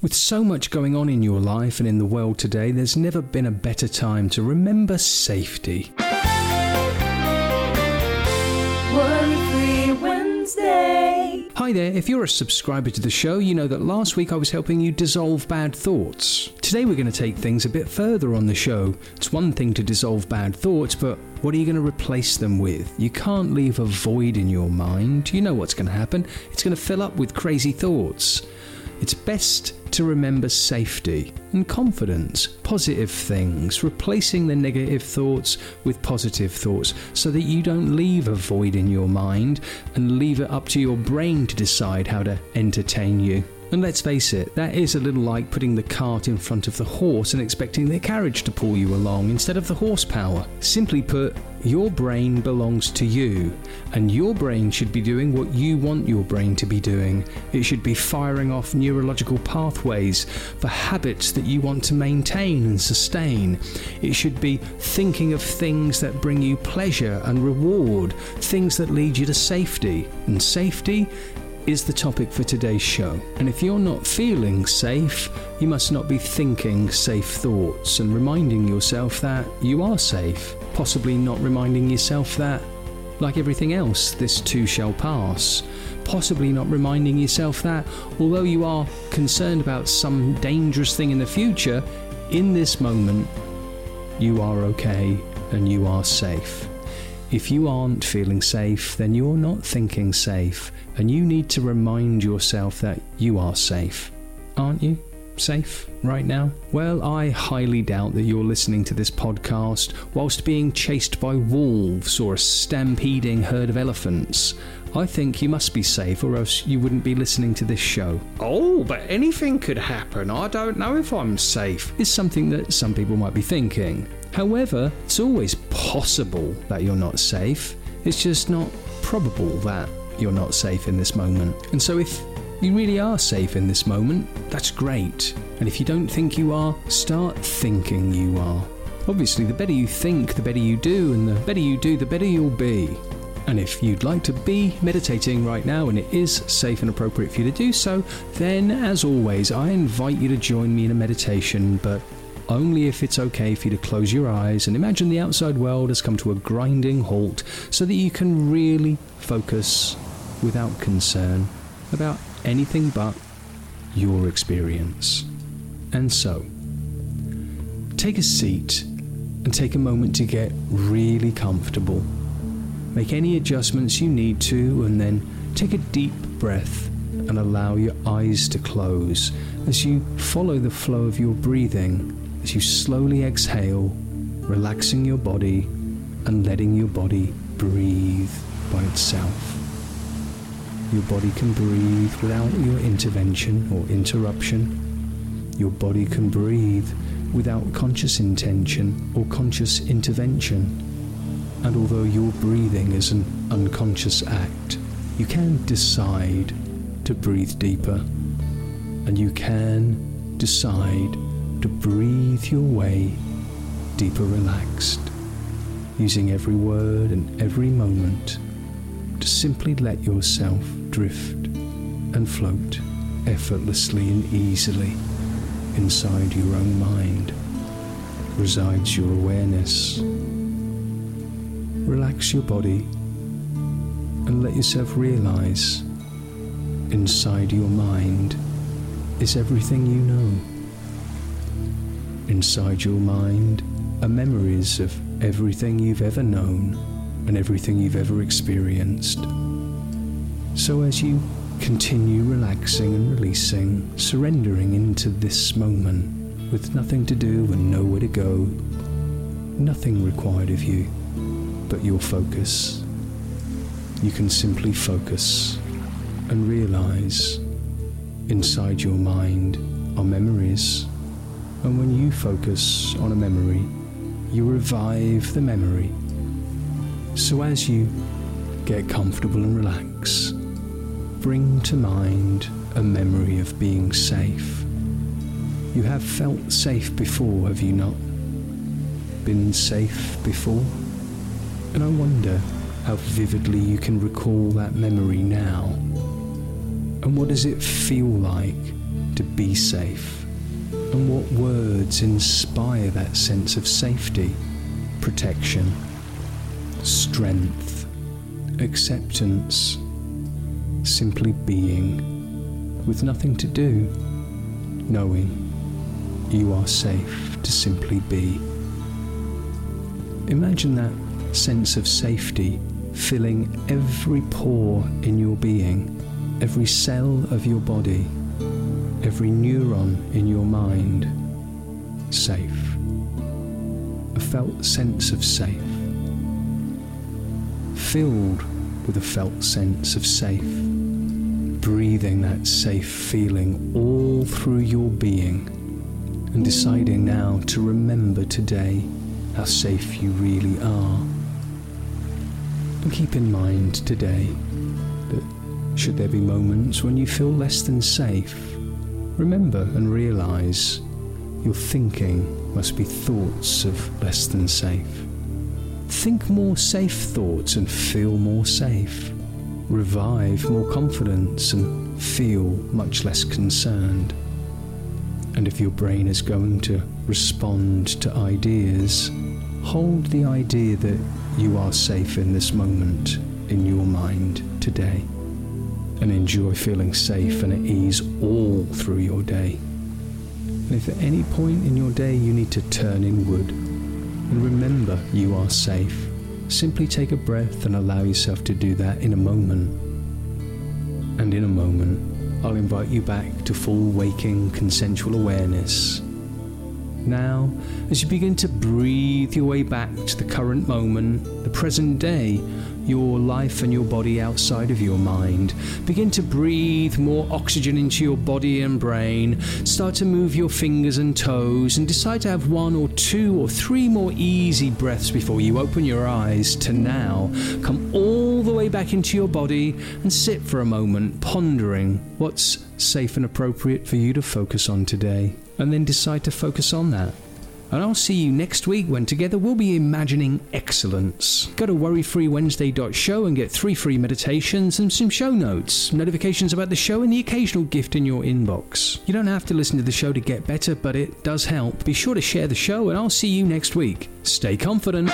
With so much going on in your life and in the world today, there's never been a better time to remember safety. Wednesday. Hi there, if you're a subscriber to the show, you know that last week I was helping you dissolve bad thoughts. Today we're going to take things a bit further on the show. It's one thing to dissolve bad thoughts, but what are you going to replace them with? You can't leave a void in your mind. You know what's going to happen. It's going to fill up with crazy thoughts. It's best to remember safety and confidence, positive things, replacing the negative thoughts with positive thoughts so that you don't leave a void in your mind and leave it up to your brain to decide how to entertain you. And let's face it, that is a little like putting the cart in front of the horse and expecting the carriage to pull you along instead of the horsepower. Simply put, your brain belongs to you, and your brain should be doing what you want your brain to be doing. It should be firing off neurological pathways for habits that you want to maintain and sustain. It should be thinking of things that bring you pleasure and reward, things that lead you to safety. And safety is the topic for today's show. And if you're not feeling safe, you must not be thinking safe thoughts and reminding yourself that you are safe. Possibly not reminding yourself that, like everything else, this too shall pass. Possibly not reminding yourself that, although you are concerned about some dangerous thing in the future, in this moment, you are okay and you are safe. If you aren't feeling safe, then you're not thinking safe, and you need to remind yourself that you are safe. Aren't you? Safe right now? Well, I highly doubt that you're listening to this podcast whilst being chased by wolves or a stampeding herd of elephants. I think you must be safe, or else you wouldn't be listening to this show. Oh, but anything could happen. I don't know if I'm safe, is something that some people might be thinking. However, it's always possible that you're not safe. It's just not probable that you're not safe in this moment. And so, if you really are safe in this moment, that's great. And if you don't think you are, start thinking you are. Obviously, the better you think, the better you do, and the better you do, the better you'll be. And if you'd like to be meditating right now and it is safe and appropriate for you to do so, then as always, I invite you to join me in a meditation, but only if it's okay for you to close your eyes and imagine the outside world has come to a grinding halt so that you can really focus without concern about anything but your experience. And so, take a seat and take a moment to get really comfortable. Make any adjustments you need to, and then take a deep breath and allow your eyes to close as you follow the flow of your breathing, as you slowly exhale, relaxing your body and letting your body breathe by itself. Your body can breathe without your intervention or interruption. Your body can breathe without conscious intention or conscious intervention. And although your breathing is an unconscious act, you can decide to breathe deeper. And you can decide to breathe your way deeper relaxed, using every word and every moment to simply let yourself drift and float effortlessly and easily inside your own mind resides your awareness. Relax your body and let yourself realize inside your mind is everything you know. Inside your mind are memories of everything you've ever known and everything you've ever experienced. So as you continue relaxing and releasing, surrendering into this moment with nothing to do and nowhere to go, nothing required of you but your focus. You can simply focus and realize inside your mind are memories. And when you focus on a memory, you revive the memory. So as you get comfortable and relax, bring to mind a memory of being safe. You have felt safe before, have you not? Been safe before? And I wonder how vividly you can recall that memory now. And what does it feel like to be safe? And what words inspire that sense of safety, protection, strength, acceptance, simply being, with nothing to do, knowing you are safe to simply be. Imagine that sense of safety filling every pore in your being, every cell of your body, every neuron in your mind. Safe. A felt sense of safe. Filled with a felt sense of safe. Breathing that safe feeling all through your being and deciding now to remember today how safe you really are. And keep in mind today that should there be moments when you feel less than safe, remember and realize your thinking must be thoughts of less than safe. Think more safe thoughts and feel more safe. Revive more confidence and feel much less concerned. And if your brain is going to respond to ideas, hold the idea that you are safe in this moment in your mind today. And enjoy feeling safe and at ease all through your day. And if at any point in your day you need to turn inward and remember you are safe, simply take a breath and allow yourself to do that in a moment. And in a moment, I'll invite you back to full waking consensual awareness. Now, as you begin to breathe your way back to the current moment, the present day, your life and your body outside of your mind. Begin to breathe more oxygen into your body and brain. Start to move your fingers and toes and decide to have one or two or three more easy breaths before you open your eyes to now come all the way back into your body and sit for a moment pondering what's safe and appropriate for you to focus on today. And then decide to focus on that. And I'll see you next week when together we'll be imagining excellence. Go to worryfreewednesday.show and get three free meditations and some show notes, notifications about the show, and the occasional gift in your inbox. You don't have to listen to the show to get better, but it does help. Be sure to share the show, and I'll see you next week. Stay confident.